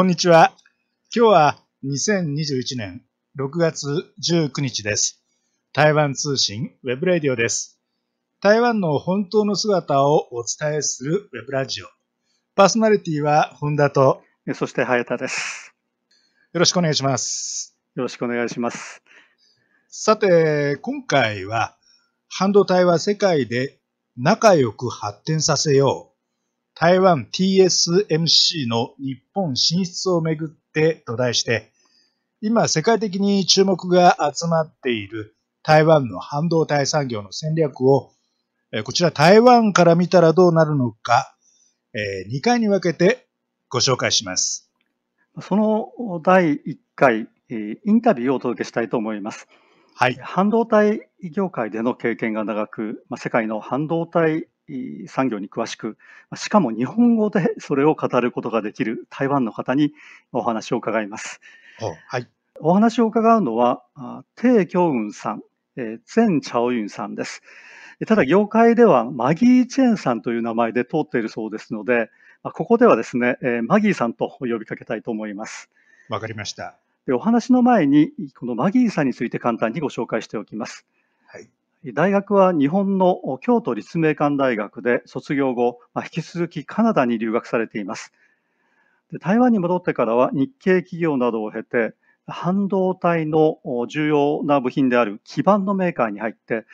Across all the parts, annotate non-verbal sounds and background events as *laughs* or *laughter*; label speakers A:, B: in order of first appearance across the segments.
A: こんにちは。今日は2021年6月19日です。台湾通信ウェブラディオです。台湾の本当の姿をお伝えするウェブラジオ。パーソナリティは本田と
B: えそして、早田です。
A: よろしくお願いします。
B: よろしくお願いします。
A: さて、今回は半導体は世界で仲良く発展させよう。台湾 TSMC の日本進出をめぐってと題して、今世界的に注目が集まっている台湾の半導体産業の戦略を、えーこちら台湾から見たらどうなるのか、え2回に分けてご紹介します。
B: その第1回、えーインタビューをお届けしたいと思います。
A: はい。
B: 半導体業界での経験が長く、まあ世界の半導体えー産業に詳しく、まあしかも日本語でそれを語ることができる台湾の方にお話を伺います。
A: おはい。
B: お話を伺うのは、あ鄭京雲さん、えー前チャオユンさんです。えただ、業界ではマギー・チェンさんという名前で通っているそうですので、まあここではですね、えーマギーさんと呼びかけたいと思います。
A: わかりました。
B: でお話の前に、このマギーさんについて簡単にご紹介しておきます。
A: はい。
B: 大学は日本の京都立命館大学で卒業後、まあ引き続きカナダに留学されています。で台湾に戻ってからは日系企業などを経て、半導体の重要な部品である基板のメーカーに入って、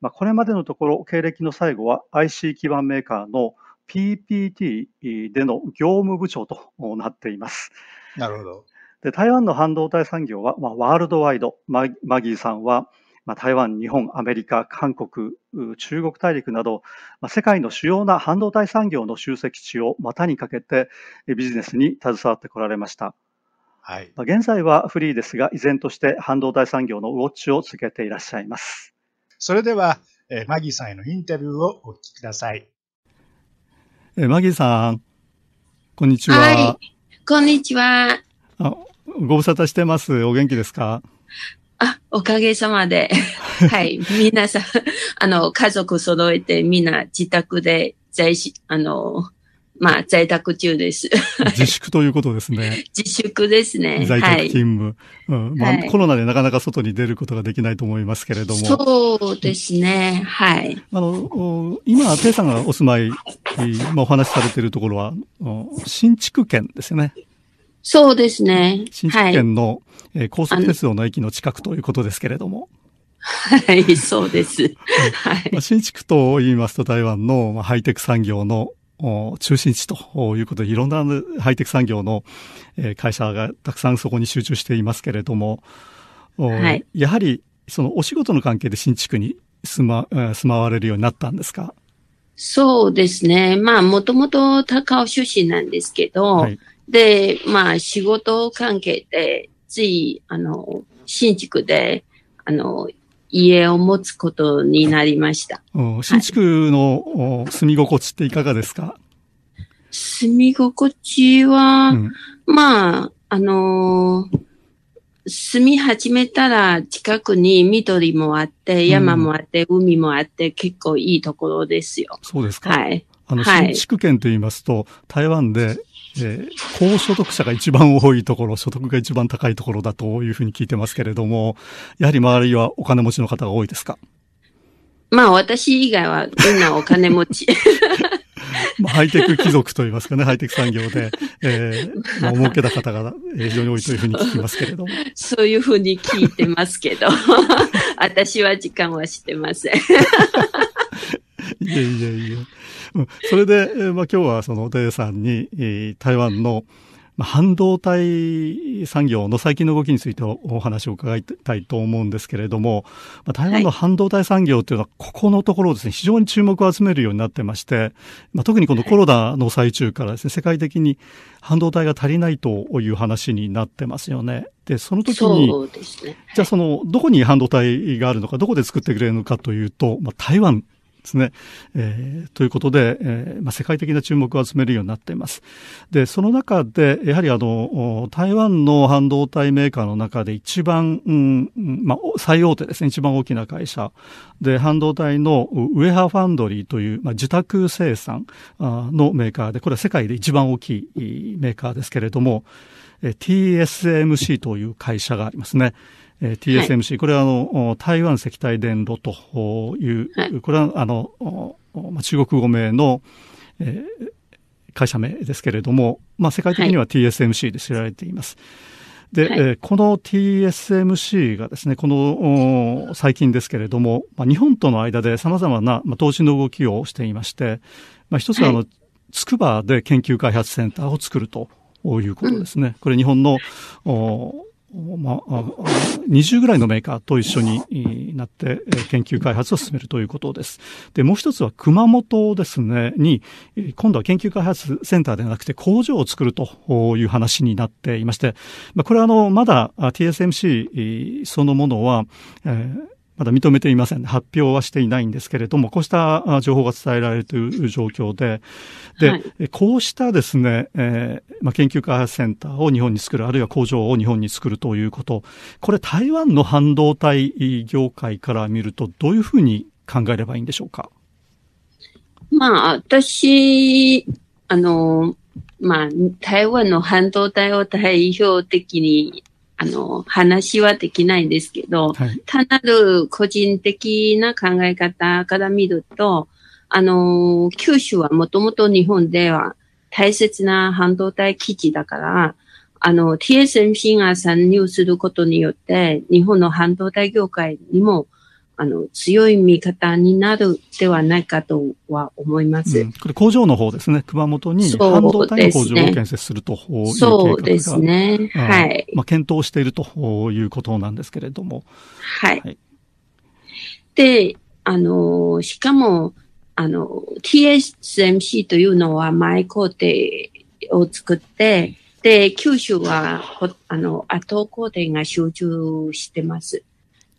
B: まあ、これまでのところ経歴の最後は IC 基板メーカーの PPT での業務部長となっています。
A: なるほど。
B: で台湾の半導体産業は、まあ、ワールドワイド、ママギーさんは、まあ、台湾、日本、アメリカ、韓国、う中国大陸など、まあ、世界の主要な半導体産業の集積地を股にかけてえビジネスに携わってこられました。
A: はい。
B: まあ、現在はフリーですが、依然として半導体産業のウォッチを続けていらっしゃいます。
A: それでは、えーマギーさんへのインタビューをお聞きください。
B: えマギーさん、こんにちは。
C: はいこんにちは。
B: あご無沙汰してます。お元気ですか？
C: あ、おかげさまで。*laughs* はい。皆さん、あの、家族揃えてみんな自宅で在し、あの、まあ、在宅中です。*laughs*
B: 自粛ということですね。
C: 自粛ですね。
B: 在宅
C: はい。
B: 勤務、うんまあ
C: はい
B: コロナでなかなか外に出ることができないと思いますけれども。
C: そうですね。はい。
B: あの、お今、ペイさんがお住まい、えーまあ、お話しされているところは、お新築圏ですよね。
C: そうですね。
B: 新築
C: はい。
B: 圏の、えー高速鉄道の駅の近くということですけれども。
C: はい、そうです。*laughs* はい
B: ま。あ、新築と言いますと台湾のまあハイテク産業のお中心地ということで、いろんなハイテク産業のえー会社がたくさんそこに集中していますけれども、お
C: はい
B: やはりそのお仕事の関係で新築に住まえー住まわれるようになったんですか？
C: そうですね。まあ、もともと高尾出身なんですけど、
B: はい。
C: で、まあ、仕事関係で、つい、あの、新築で、あの、家を持つことになりました。
B: お新築のお住み心地っていかがですか、
C: 住み心地は、
B: うん
C: まあ、あのー住み始めたら近くに緑もあって、山もあって、海もあって、結構いいところですよ。
B: そうですか。
C: はい。
B: あの、
C: はい
B: 新築圏と言いますと、台湾で、えー高所得者が一番多いところ、所得が一番高いところだというふうに聞いてますけれども、やはり周りはお金持ちの方が多いですか？
C: まあ、私以外はみんなお金持ち？*laughs*
B: まあ、ハイテク貴族と言いますかね、ハイテク産業で、えー、まあ、儲けた方がえー非常に多いというふうに聞きますけれども。*laughs*
C: そういうふうに聞いてますけど、*laughs* 私は時間はしてません。
B: いえいえいえ。うんそれで、えーまあ、今日はそのデイさんに、えー台湾の、まあ、半導体産業の最近の動きについておお話を伺いたいと思うんですけれども、まあ、台湾の半導体産業というのは、ここのところですね、非常に注目を集めるようになってまして、まあ、特にこのコロナの最中からですね、世界的に半導体が足りないという話になってますよね。で、その時に、
C: ね。
B: じゃあその、どこに半導体があるのか、どこで作ってくれるのかというと、まあ、台湾ですね。えー、ということで、えーまあ、世界的な注目を集めるようになっています。で、その中で、やはりあの、台湾の半導体メーカーの中で一番、うんまあ、最大手ですね、一番大きな会社で、半導体のウェハファンドリーという、まあ、受託生産のメーカーで、これは世界で一番大きいメーカーですけれども、TSMC という会社がありますね。えー、TSMC、はい、これはあの、台湾石体電路という、はい、これはあの、中国語名の、えー、会社名ですけれども、まあ、世界的には TSMC で知られています。はい、で、えー、この TSMC がですね、この最近ですけれども、まあ、日本との間で様々な、まあ、投資の動きをしていまして、まあ、一つはあの、筑波で研究開発センターを作るということですね。うん、これ日本のまあ、20ぐらいのメーカーと一緒になって研究開発を進めるということです。で、もう一つは熊本ですね、に、今度は研究開発センターではなくて工場を作るという話になっていまして、まあ、これはあの、まだ TSMC そのものは、えーまだ認めていません。発表はしていないんですけれども、こうした情報が伝えられるという状況で、で、はい、こうしたですね、えー、まあ、研究開発センターを日本に作る、あるいは工場を日本に作るということ、これ台湾の半導体業界から見るとどういうふうに考えればいいんでしょうか？
C: まあ、私、あの、まあ、台湾の半導体を代表的にあの、話はできないんですけど、はい、単なる個人的な考え方から見ると、あの、九州はもともと日本では大切な半導体基地だから、あの、TSMC が参入することによって、日本の半導体業界にもあの、強い味方になるではないかとは思います。うん、
B: これ工場の方ですね。熊本に半導体の工場を建設するという計画が
C: そうですね。はい。
B: まあ、検討しているということなんですけれども。
C: はい。はい、で、あの、しかも、あの、TSMC というのは前工程を作って、で、九州は、あの、後工程が集中してます。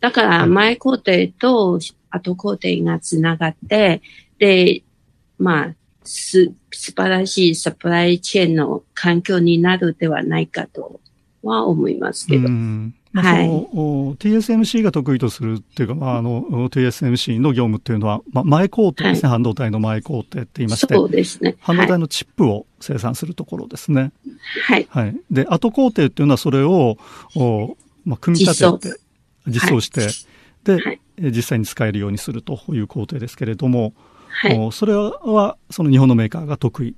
C: だから前工程と後工程がつながって、で、まあ、す、素晴らしいサプライチェーンの環境になるではないかとは思いますけど。
B: まあ、はい、TSMC が得意とするっていうか、まあ、あの、TSMC の業務っていうのは、まあ、前工程ですね、はい、半導体の前工程って言いまして、
C: そうですね。
B: 半導体のチップを生産するところですね。
C: はい。
B: はい。で、後工程っていうのはそれを、おまあ、組み立てて、実装して、で、はい、実際に使えるようにするという工程ですけれども、はい、それは、その日本のメーカーが得意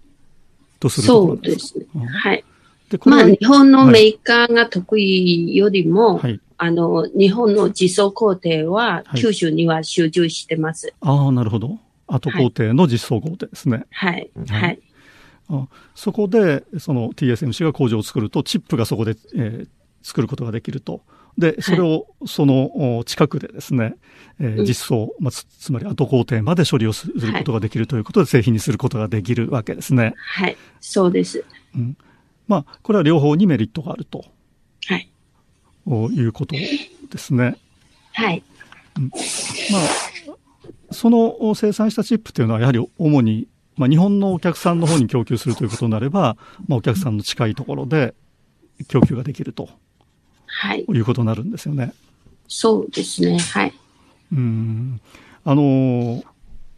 B: とするところです
C: そうですね。はい。でまあ、日本のメーカーが得意よりも、はい、あの、日本の実装工程は九州には集中してます。
B: ああ、なるほど。後工程の実装工程ですね。
C: はい。はい。
B: あそこで、その TSMC が工場を作ると、チップがそこで、えー、作ることができると。で、それをその近くでですね、えー、実装、まあ、つつまり後工程まで処理をすることができるということで製品にすることができるわけですね。
C: はい、そうです。
B: うん。まあ、これは両方にメリットがあると。
C: はい。
B: いうことですね。
C: はい。
B: うん、まあ、その生産したチップというのはやはり主に、まあ、日本のお客さんの方に供給するということになれば、まあ、お客さんの近いところで供給ができると。
C: はい。
B: いうことになるんですよね。
C: そうですね。はい。
B: うん。あの、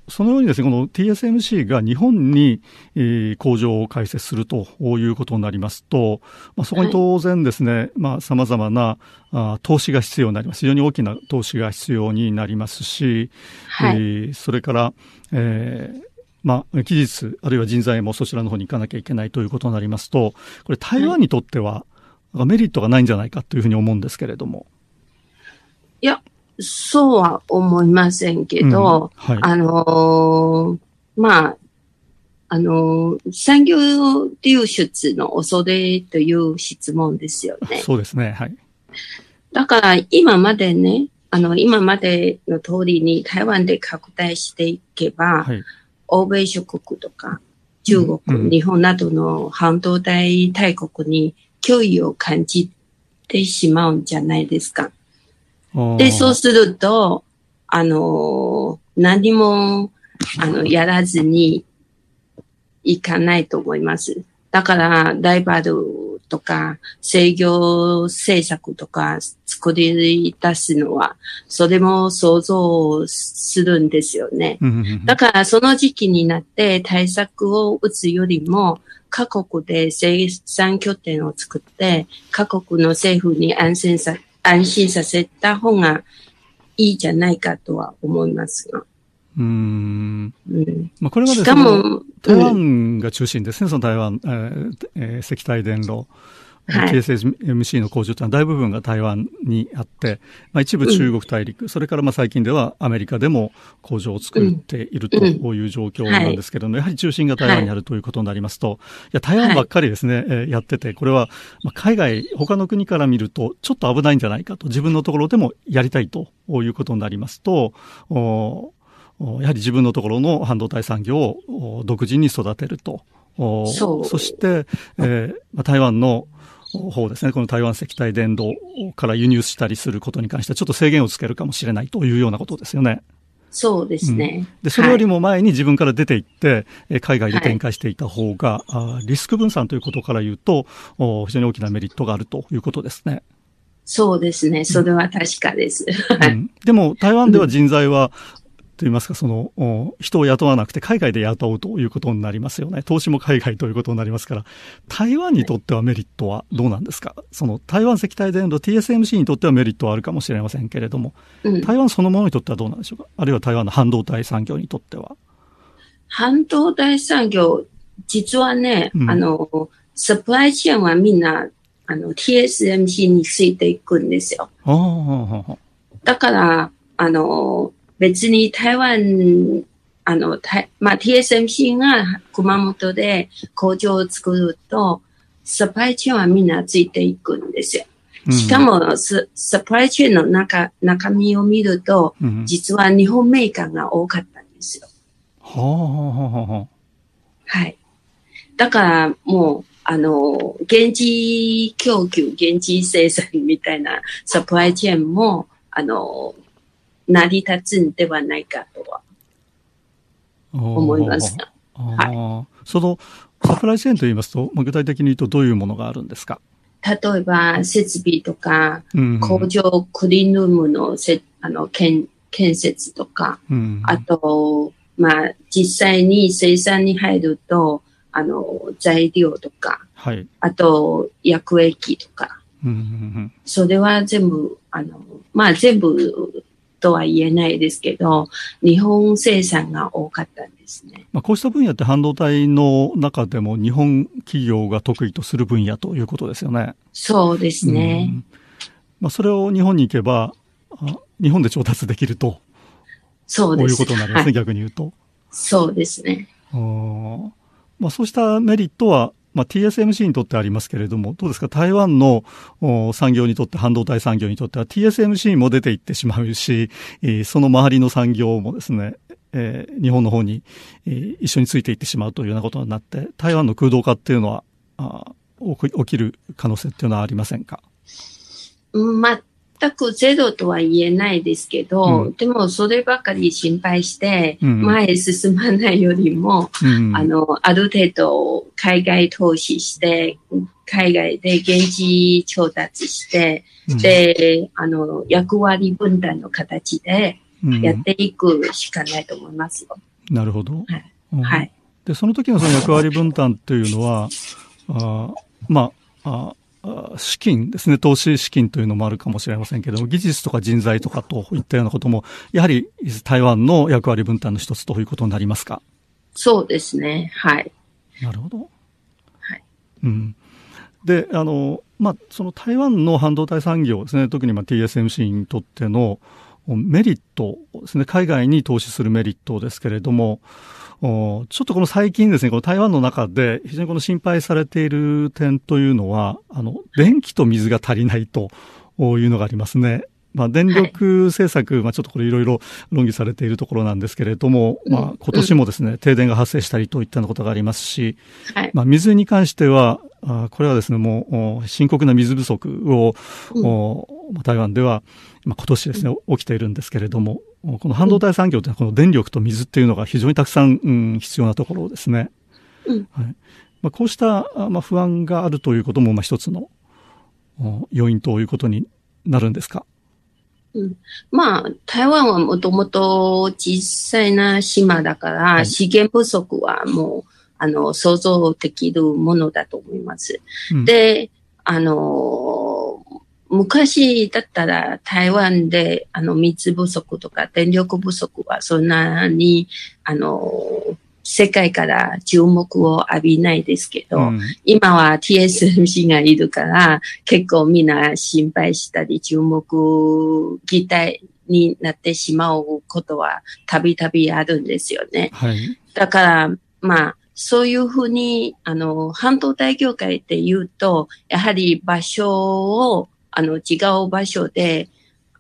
B: そのようにですね、この TSMC が日本に、えー、工場を開設するということになりますと、まあ、そこに当然ですね、はい、まあ、様々なあ投資が必要になります。非常に大きな投資が必要になりますし、はい、えー、それから、えー、まあ、技術、あるいは人材もそちらの方に行かなきゃいけないということになりますと、これ台湾にとっては、メリットがないんじゃないかというふうに思うんですけれども。
C: いや、そうは思いませんけど、うんはい、あのー、まあ、あのー、産業流出の恐れという質問ですよね。
B: そうですね。はい。
C: だから今までね、あの、今までの通りに台湾で拡大していけば、はい、欧米諸国とか中国、うん、日本などの半導体大国に脅威を感じてしまうんじゃないですか。で、そうすると、あの、何も、あの、やらずにいかないと思います。だから、ライバルとか、制御政策とか作り出すのは、それも想像するんですよね。だから、その時期になって対策を打つよりも、各国で生産拠点を作って、各国の政府に安心さ、安心させた方がいいじゃないかとは思いますが。
B: うーん。
C: うん、
B: まあ、これまで
C: しか
B: その
C: も、
B: 台
C: うん
B: 湾が中心ですね、その台湾、えーえー石体電路、
C: はい。
B: TSMC の工場というのは大部分が台湾にあって、まあ、一部中国大陸、それからまあ最近ではアメリカでも工場を作っているという状況なんですけれども、やはり中心が台湾にあるということになりますと、い。や、台湾ばっかりですね、えーやってて、これはまあ海外、他の国から見るとちょっと危ないんじゃないかと、自分のところでもやりたいということになりますと、おおやはり自分のところの半導体産業をお独自に育てると。お
C: そう
B: そして、えーまあ、台湾の方ですね、この台湾石体電動から輸入したりすることに関してはちょっと制限をつけるかもしれないというようなことですよね。
C: そうですね。
B: で、それより
C: も、
B: も前に自分から出て行って、えー海外で展開していた方が、あーリスク分散ということから言うと、お非常に大きなメリットがあるということですね。
C: そうですね。それは確かです。はい
B: うんでも、台湾では人材は、と言いますか、その、お人を雇わなくて海外で雇うということになりますよね。投資も海外ということになりますから、台湾にとってはメリットはどうなんですか？その、台湾石体電路 TSMC にとってはメリットはあるかもしれませんけれども、
C: うん。
B: 台湾そのものにとってはどうなんでしょうか？あるいは台湾の半導体産業にとっては。
C: 半導体産業、実はね、
B: うん。
C: あの、サプライチェーンはみんな、あの、TSMC についていくんですよ。だから、あの、別に台湾、あの、台まあ、TSMC が熊本で工場を作ると、サプライチェーンはみんなついていくんですよ。
B: うん
C: しか、も、ササプライチェーンの中、中身を見ると、
B: うん
C: 実は日本メーカーが多かったんですよ。
B: はあ。は
C: い。だから、もう、あの、現地供給、現地生産みたいなサプライチェーンも、あの、成り立つんではないかとは。思います。が。
B: ああその、サプライチェーンと言いますと、まあ具体的に言うとどういうものがあるんですか？
C: 例えば、設備とか、
B: うん
C: 工場クリーンルームのせあの建建設とか、
B: うん
C: あと、まあ、実際に生産に入ると、あの、材料とか、
B: はい。
C: あと、薬液とか、
B: うんうん。
C: それは全部、あの、まあ全部とは言えないですけど、日本生産が多かったんですね。
B: まあ、こうした分野って半導体の中でも日本企業が得意とする分野ということですよね。
C: そうですね。
B: うんまあ、それを日本に行けば、あ日本で調達できると、
C: そうです。
B: こういうことになりますね、
C: はい
B: 逆に言うと。
C: そうですね。
B: まあ、そうしたメリットは、まあ、TSMC にとってありますけれども、どうですか？台湾の産業にとって、半導体産業にとっては TSMC も出ていってしまうし、その周りの産業もですね、え日本の方に、え一緒についていってしまうというようなことになって、台湾の空洞化っていうのは、あ起きる可能性っていうのはありませんか？
C: うん全くゼロとは言えないですけど、
B: うん。
C: でもそればかり心配して、
B: うん。
C: 前へ進まないよりも、
B: うん。
C: あの、ある程度海外投資して、海外で現地調達して、
B: うん。
C: で、あの、役割分担の形で
B: うん。
C: やっていくしかないと思いますよ。
B: なるほど。
C: はい。
B: うん。
C: はい。
B: で、その時のその役割分担というのは、あーまあ、あ資金ですね、投資資金というのもあるかもしれませんけれども、技術とか人材とかといったようなことも、やはり台湾の役割分担の一つということになりますか？
C: そうですね。はい。
B: なるほど。
C: はい。
B: うん。で、あの、まあ、その台湾の半導体産業ですね、特にまあ TSMC にとってのメリットですね、海外に投資するメリットですけれども、おちょっとこの最近ですね、この台湾の中で非常にこの心配されている点というのは、あの、電気と水が足りないというのがありますね。まあ、電力政策、まあ、ちょっとこれいろいろ論議されているところなんですけれども、
C: うん
B: まあ、今年もですね、停電が発生したりといったようなことがありますし、
C: はい。
B: まあ、水に関しては、あこれはですね、もう、お深刻な水不足を、
C: うん
B: お台湾では、まあ、今年ですね、起きているんですけれども、この半導体産業というのはこの電力と水っていうのが非常にたくさん、うん、必要なところですね。
C: うん。
B: はい。まあ、こうした、まあ、不安があるということも、まあ、一つの要因ということになるんですか？
C: うん、まあ、台湾はもともと小さいな島だから、はい、資源不足はもう、あの、想像できるものだと思います。うん、で、あの、昔だったら台湾で、あの、水不足とか電力不足はそんなに、あの、世界から注目を浴びないですけど、うん、今は TSMC がいるから、結構みんな心配したり、注目期待になってしまうことはたびたびあるんですよね。
B: はい、
C: だから、まあ、そういうふうに、あの、半導体業界って言うと、やはり場所を、あの、違う場所で、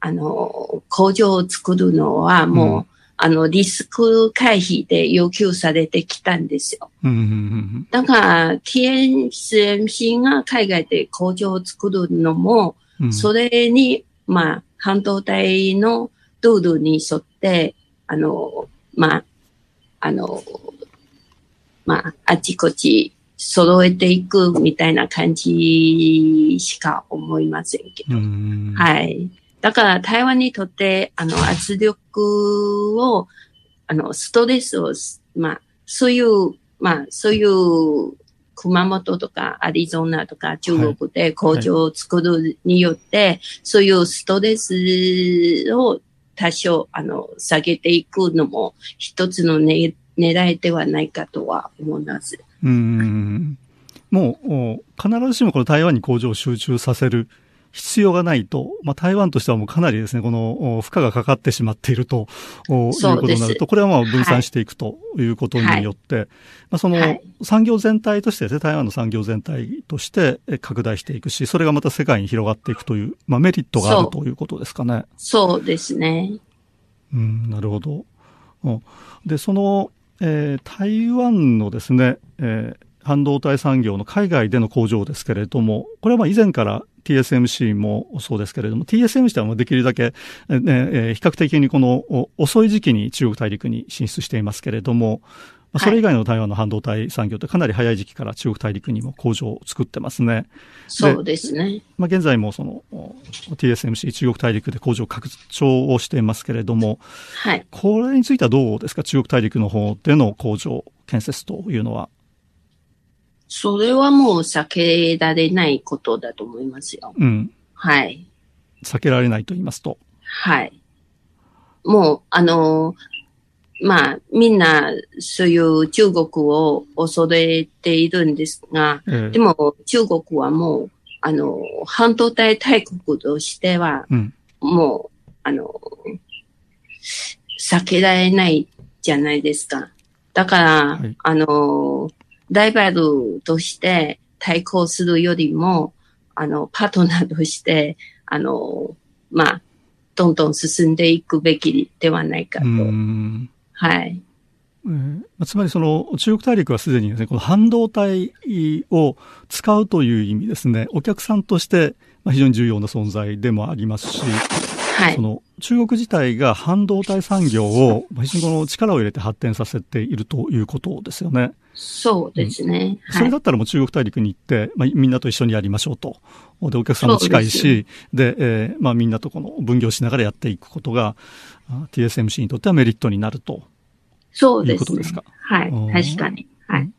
C: あの、工場を作るのはもう、うん、あの、リスク回避で要求されてきたんですよ。だから、TSMC が海外で工場を作るのも、うん、それに、まあ、半導体のルールに沿って、あの、まあ、あの、まあ、あちこち揃えていくみたいな感じしか思いませんけど。はい。だから台湾にとって、あの、圧力を、あの、ストレスを、まあ、そういう、まあ、そういう熊本とかアリゾナとか中国で工場を作るによって、はいはい、そういうストレスを多少、あの、下げていくのも一つのね、狙いではないかとは思います。
B: うんもう必ずしもこの台湾に工場を集中させる必要がないと、まあ、台湾としてはもうかなりですね、この負荷がかかってしまっているということになると、これはまあ分散していくということによって、はい、まあ、その産業全体としてですね、台湾の産業全体として拡大していくし、それがまた世界に広がっていくという、まあ、メリットがあるということですかね。
C: そうですね。
B: うん、なるほど。で、その、えー、台湾のですね、えー、半導体産業の海外での工場ですけれども、これはまあ以前から TSMC もそうですけれども、TSMC はできるだけ、えー、比較的にこの遅い時期に中国大陸に進出していますけれども、まあ、それ以外の台湾の半導体産業ってかなり早い時期から中国大陸にも工場を作ってますね。
C: そうですね。
B: まあ、現在もその TSMC 中国大陸で工場拡張をしていますけれども、
C: はい。
B: これについてはどうですか中国大陸の方での工場建設というのは。
C: それはもう避けられないことだと思いますよ。
B: うん。
C: はい。
B: 避けられないと言いますと。
C: はい。もう、あの、まあ、みんな、そういう中国を恐れているんですが、うん、でも中国はもう、あの、半導体大国としては、うん、もう、あの、避けられないじゃないですか。だから、はい、あの、ライバルとして対抗するよりも、あの、パートナーとして、あの、まあ、どんどん進んでいくべきではないかと。はい。
B: えー、つまりその中国大陸はすでにですね、この半導体を使うという意味ですね、お客さんとして非常に重要な存在でもありますし、
C: はい、
B: その中国自体が半導体産業を非常にこの力を入れて発展させているということですよね。
C: そうですね。
B: うん、それだったらもう中国大陸に行って、まあ、みんなと一緒にやりましょうと。で、お客さんも近いし、でえー、まあみんなとこの分業しながらやっていくことが、TSMC にとってはメリットになると。
C: そうです、ね。いう
B: ことですか？
C: はい。確かに。はい。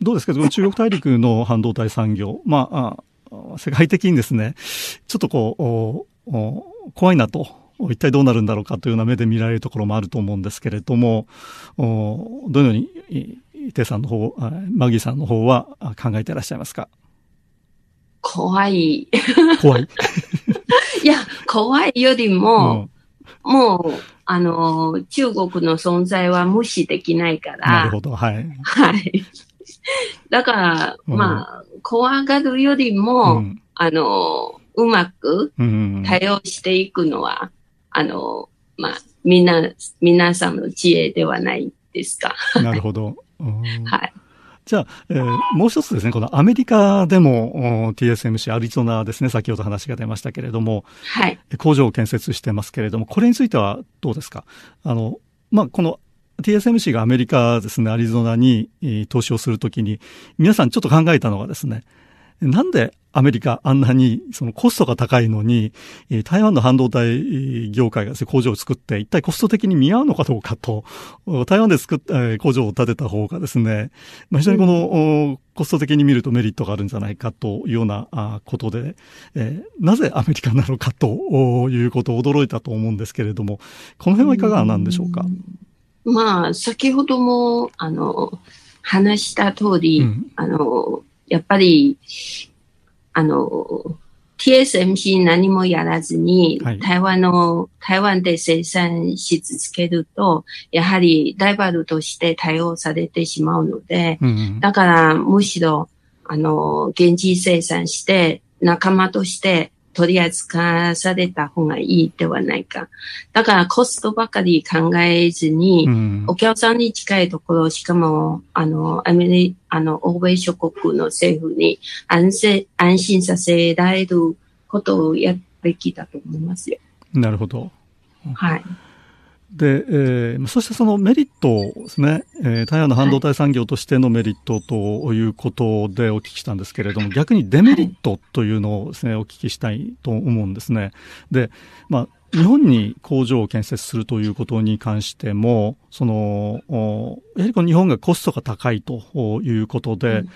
B: どうですか？中国大陸の半導体産業。まあ、あ世界的にですね、ちょっとこう、怖いなと。一体どうなるんだろうかというような目で見られるところもあると思うんですけれども、おどのようにテさんの方、マギーさんの方は考えていらっしゃいますか？
C: 怖い。
B: 怖い *laughs*
C: いや、怖いよりも、うん、もう、あの、中国の存在は無視できないから。
B: なるほど、はい。
C: はい。だから、うん、まあ、怖がるよりも、うん、あの、うまく対応していくのは、あの、まあ、みんな、皆さんの知恵ではないですか。
B: なるほど。
C: はい。
B: じゃあ、えー、もう一つですね、このアメリカでも TSMC アリゾナですね、先ほど話が出ましたけれども、
C: はい。
B: 工場を建設してますけれども、これについてはどうですか？あの、まあ、この TSMC がアメリカですね、アリゾナに投資をするときに、皆さんちょっと考えたのがですね、なんでアメリカあんなにそのコストが高いのに、台湾の半導体業界がですね、工場を作って一体コスト的に見合うのかどうかと、台湾で作った工場を建てた方がですね、まあ、非常にこの、コスト的に見るとメリットがあるんじゃないかというようなことで、えー、なぜアメリカなのかということを驚いたと思うんですけれども、この辺はいかがなんでしょうか？
C: まあ、先ほども、あの、話した通り、うん、あの、やっぱり、あの、TSMC 何もやらずに、台湾の、台湾で生産し続けると、やはりライバルとして対応されてしまうので、だからむしろ、あの、現地生産して仲間として取り扱された方がいいではないか。だからコストばかり考えずに、うん、お客さんに近いところ、しかも、あの、アメリあの、欧米諸国の政府に安心、安心させられることをやるべきだと思いますよ。
B: なるほど。
C: はい。
B: で、えー、そしてそのメリットですね、えー、台湾の半導体産業としてのメリットということでお聞きしたんですけれども、逆にデメリットというのをですね、お聞きしたいと思うんですね。で、まあ、日本に工場を建設するということに関しても、その、やはりこの日本がコストが高いということで、うん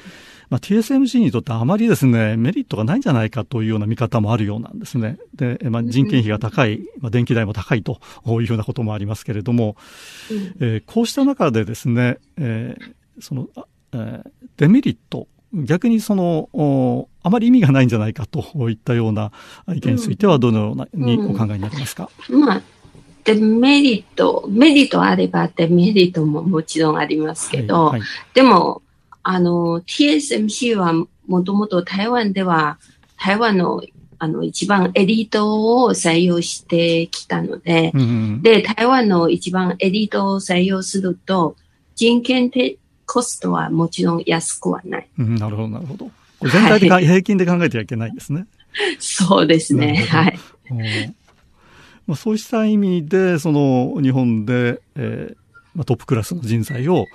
B: まあ、TSMC にとってあまりですね、メリットがないんじゃないかというような見方もあるようなんですね。で、まあ、人件費が高い、まあ、電気代も高いというようなこともありますけれども、えー、こうした中でですね、えー、その、えー、デメリット、逆にその、あまり意味がないんじゃないかといったような意見についてはどのようなにお考えになりますか、
C: うんうん、まあデメリット、メリットあればデメリットももちろんありますけど、はいはい、でも、あの、TSMC はもともと台湾では、台湾のあの、一番エリートを採用してきたので、うんうん、で、台湾の一番エリートを採用すると、人件的コストはもちろん安くはない。
B: うん、なるほど、なるほど。全体的、はい、平均で考えてはいけないですね。
C: そうですね、はい。
B: まあ、そうした意味で、その日本で、えーまあ、トップクラスの人材を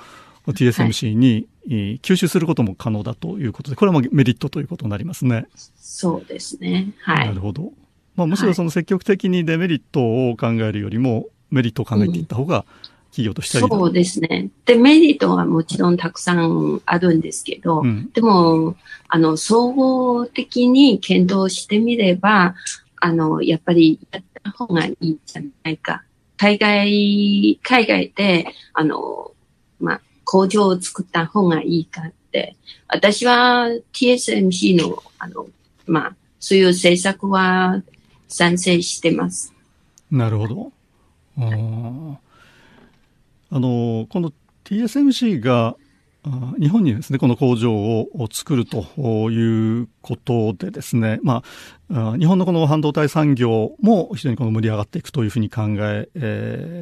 B: TSMC に、吸収することも可能だということで、これはメリットということになりますね。
C: そうですね。はい。
B: なるほど。まあ、むしろその積極的にデメリットを考えるよりも、メリットを考えていった方が、企業としては、
C: うん、そうですね。デメリットはもちろんたくさんあるんですけど、うん、でも、あの、総合的に検討してみれば、あの、やっぱりやった方がいいんじゃないか。海外、海外で、あの、まあ、工場を作った方がいいかって、私は TSMC の、あの、まあ、そういう政策は賛成してます。
B: なるほど。ああの、この TSMC が日本にですね、この工場を作るということでですね、まあ、日本のこの半導体産業も非常にこの盛り上がっていくというふうに考え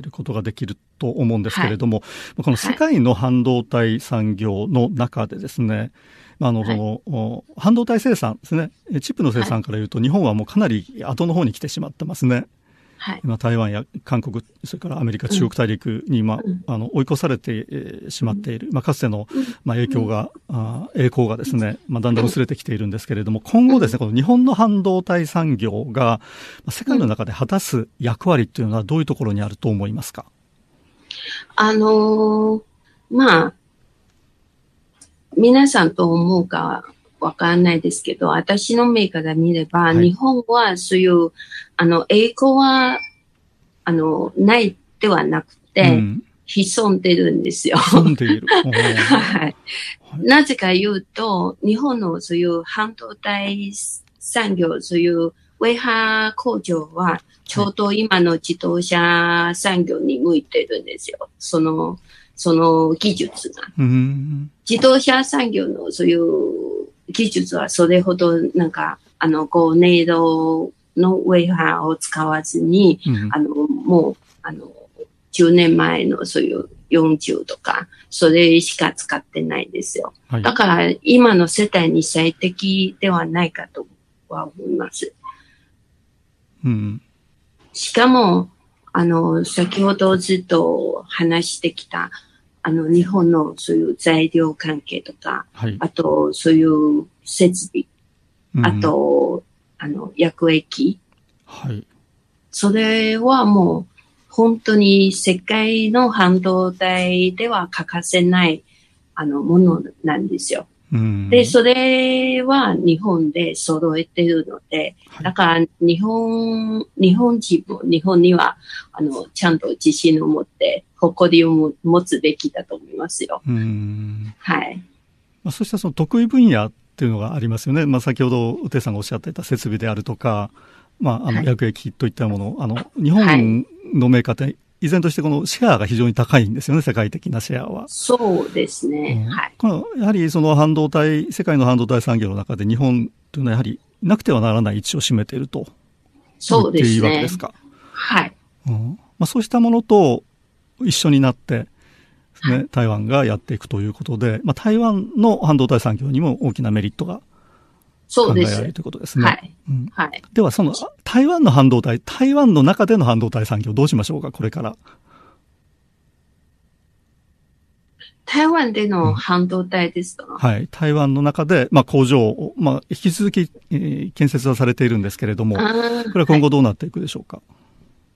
B: ることができると思うんですけれども、はい、この世界の半導体産業の中でですね、あの、その、半導体生産ですね、チップの生産から言うと、日本はもうかなり後の方に来てしまってますね。はい、今台湾や韓国それからアメリカ中国大陸に今、うん、あの追い越されてしまっている、まあ、かつての、まあ、影響が、うん、あ栄光がですね、まあ、だんだん薄れてきているんですけれども今後ですねこの日本の半導体産業が世界の中で果たす役割というのはどういうところにあると思いますか？
C: あのー、まあ皆さんと思うかわかんないですけど、私の目から見れば、はい、日本はそういう、あの、栄光は、あの、ないではなくて、うん、潜んでるんですよ。
B: 潜んでいる。*laughs*
C: はい。なぜか言うと、日本のそういう半導体産業、そういうウェイハー工場は、ちょうど今の自動車産業に向いてるんですよ。その、その技術が。自動車産業のそういう技術はそれほどなんか、あの、こう、音色のウェイハーを使わずに、うん、あの、もう、あの、10年前のそういう40とか、それしか使ってないですよ。
B: はい。
C: だから今の世帯に最適ではないかとは思います。
B: うん。
C: しかも、あの、先ほどずっと話してきた、あの、日本のそういう材料関係とか、
B: はい。
C: あと、そういう設備、
B: うん
C: あ、と、あの、薬液、
B: はい。
C: それはもう、本当に世界の半導体では欠かせない、あの、ものなんですよ。
B: うん。
C: で、それは日本で揃えてるので、
B: はい
C: だから日本、日本人も日本には、あの、ちゃんと自信を持って、誇りをも持つべきだと思いますよ。
B: うん。
C: はい。
B: まあ、そうしたその得意分野っていうのがありますよね。まあ、先ほど、宇手さんがおっしゃっていた設備であるとか、まあ、あの、
C: はい
B: 薬液といったもの、あの、日
C: は
B: 本
C: い
B: のメーカーって、依然としてこのシェアが非常に高いんですよね、世界的なシェアは。
C: そうですね。
B: うん
C: はい。
B: このやはりその半導体、世界の半導体産業の中で日本というのはやはりなくてはならない位置を占めていると
C: そうですね
B: いわけで。すか。
C: はい。
B: うんまあ、そうしたものと一緒になってね、台湾がやっていくということで、まあ、台湾の半導体産業にも大きなメリットが
C: そうです
B: 考えられる。ということですね。
C: はい。
B: うん
C: はい。
B: では、その台湾の半導体、台湾の中での半導体産業どうしましょうか、これから。
C: 台湾での半導体ですか、
B: はい。台湾の中で、まあ、工場を、まあ、引き続き、えー建設はされているんですけれども、これは今後どうなっていくでしょうか？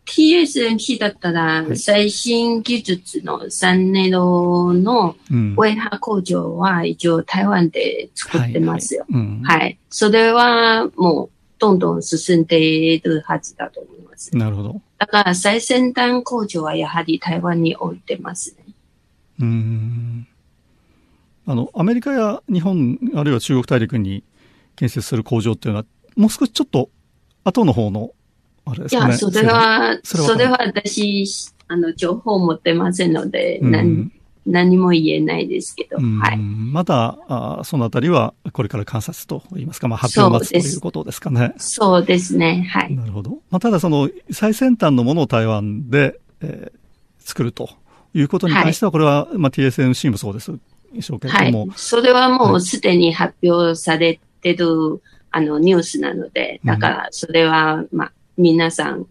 C: TSMC だったら
B: は、い
C: 最新技術の3ネロの
B: うん。
C: ウェハ工場は一応台湾で作ってますよ。
B: はい。
C: それはもうどんどん進んでいるはずだと思います。
B: なるほど。
C: だから最先端工場はやはり台湾に置いてますね。
B: うーん。あの、アメリカや日本、あるいは中国大陸に建設する工場っていうのは、もう少しちょっと後の方の、あれですかね。
C: いや、それは、
B: それは
C: 私、あの、情報を持ってませんので、
B: うん
C: 何何も言えないですけど、
B: うん
C: はい。
B: まだあそのあたりはこれから観察といいますか、まあ、発表を待つということですかね。
C: そうですね、はい。
B: なるほど。まあ、ただその最先端のものを台湾で、えー作るということに関しては、これは、まあ、TSMC もそうですでしょうけれ
C: はい。それはも
B: はい
C: うすでに発表されてる、あの、ニュースなので、だからそれは、まあ、皆さん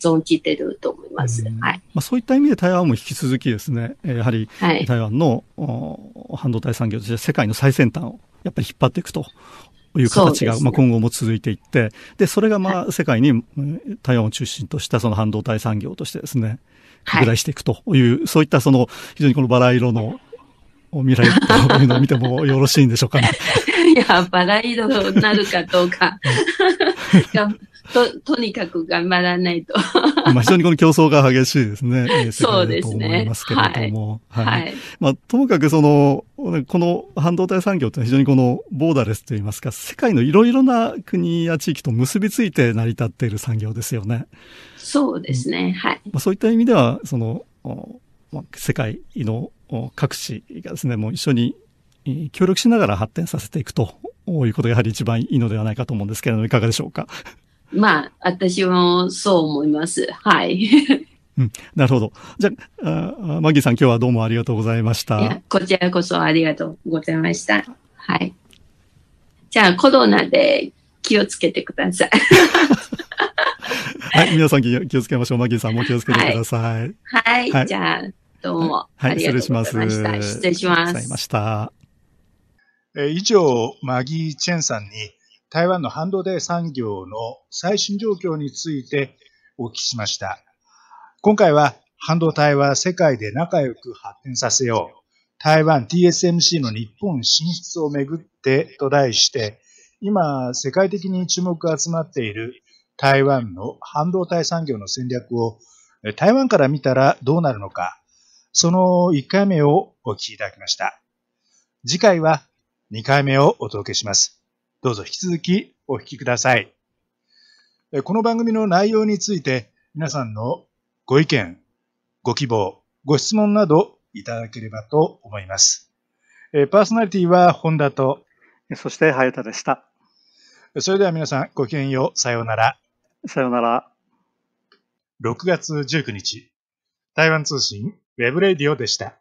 C: 存じてると思います。
B: うん
C: はい。
B: まあ、そういった意味で台湾も引き続きですね、えーやはり
C: はい。
B: 台湾のお半導体産業として世界の最先端をやっぱり引っ張っていくという形が、まあ、今後も続いていって、で、それがまあ世界にうん台湾を中心としたその半導体産業としてですね、
C: はい。
B: 拡大していくという、そういったその非常にこのバラ色の未来というのを見てもよろしいんでしょうかね。*laughs*
C: いや、バラ色になるかどうか。*laughs* がと、とにかく頑張らないと。*laughs*
B: まあ非常にこの競争が激しいですね。*laughs* えー
C: そうですね
B: と思いますけれども。
C: は
B: はい
C: い。
B: まあ、ともかくその、この半導体産業って非常にこのボーダレスといいますか、世界のいろいろな国や地域と結びついて成り立っている産業ですよね。
C: そうですね。はい。
B: まあ、そういった意味では、その、おまあ、世界のお各地がですね、もう一緒にえー協力しながら発展させていくということがやはり一番いいのではないかと思うんですけれども、いかがでしょうか？
C: まあ、私もそう思います。はい。*laughs*
B: なるほど。じゃあ、あマギーさん今日はどうもありがとうございました。
C: いや、こちらこそありがとうございました。はい。じゃあ、コロナで気をつけてください。*laughs*
B: はい、皆さん気気をつけましょう。マギーさんも気をつけてください。
C: はい。
B: はい
C: じゃあ、どうも
B: はい、
C: ありがとう
B: 失礼します。
C: ございました。失礼します
B: ありがとうございま。した。
A: えー以上、マギー・チェンさんに台湾の半導体産業の最新状況についてお聞きしました。今回は半導体は世界で仲良く発展させよう。台湾 TSMC の日本進出をめぐってと題して、今世界的に注目が集まっている台湾の半導体産業の戦略を台湾から見たらどうなるのか、その1回目をお聞きいただきました。次回は2回目をお届けします。どうぞ引き続きお聞きください。えこの番組の内容について皆さんのご意見、ご希望、ご質問などいただければと思います。えパーソナリティは本田と、
B: そして、早田でした。
A: それでは皆さんごきげんよう、さようなら。
B: さようなら。
A: 6月19日、台湾通信 webradio でした。